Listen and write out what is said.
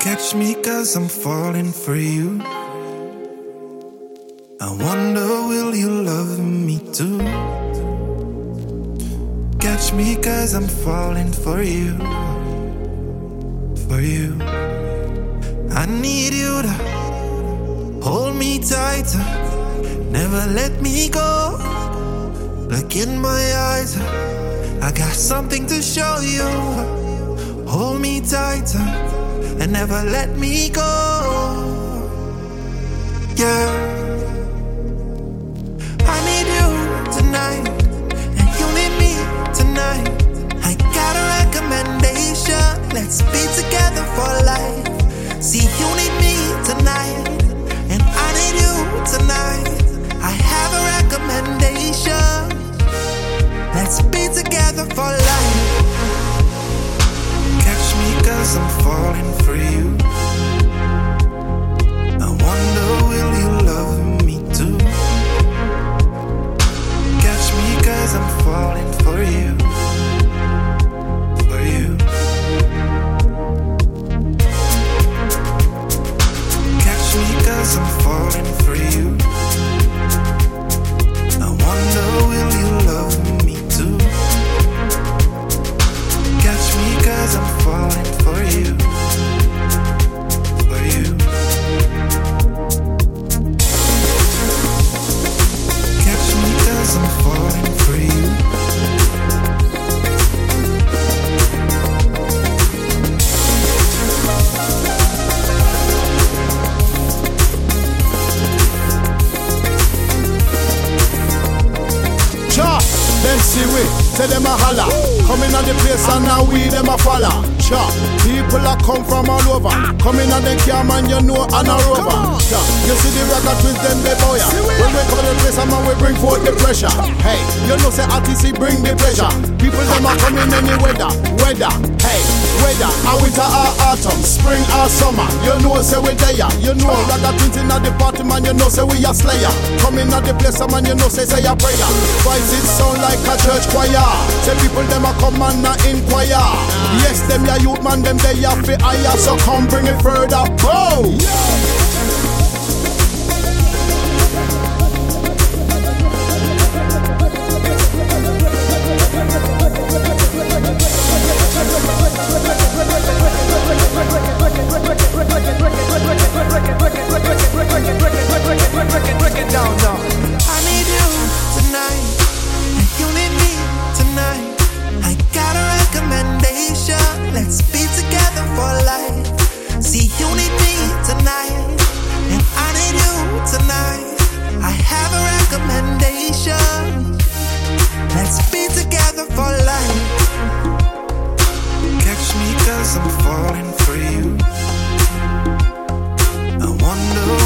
Catch me cause I'm falling for you. I wonder, will you love me too? Catch me cause I'm falling for you. For you. I need you to hold me tighter. Never let me go. Look in my eyes. I got something to show you. Hold me tighter never let me go. Yeah. I need you tonight, and you need me tonight. I got a recommendation. Let's be together for life. See, you need me tonight, and I need you tonight. I have a recommendation. Let's be together for life. Me cause them see we, say them a holla. Coming on the place and now we them a follow. Cha, people a come from all over. Coming on the cam and you know and a rover. Cha, you see the rocker twins them they boya. When we come to the place and man we bring forth the pressure. Hey, you know say RTC bring the pleasure. People them a coming any weather, weather. Hey, weather, a winter or autumn, spring summer. You know say we there. You know rocker twins in the party man. You know say we a slayer. Coming on the place man. You know say say a prayer. Voice it sound like a church choir. Say people them a come and a inquire. Yes, them ya youth man, them they a fi higher. So come bring it further. Whoa. I me cause I'm falling for you. I wonder,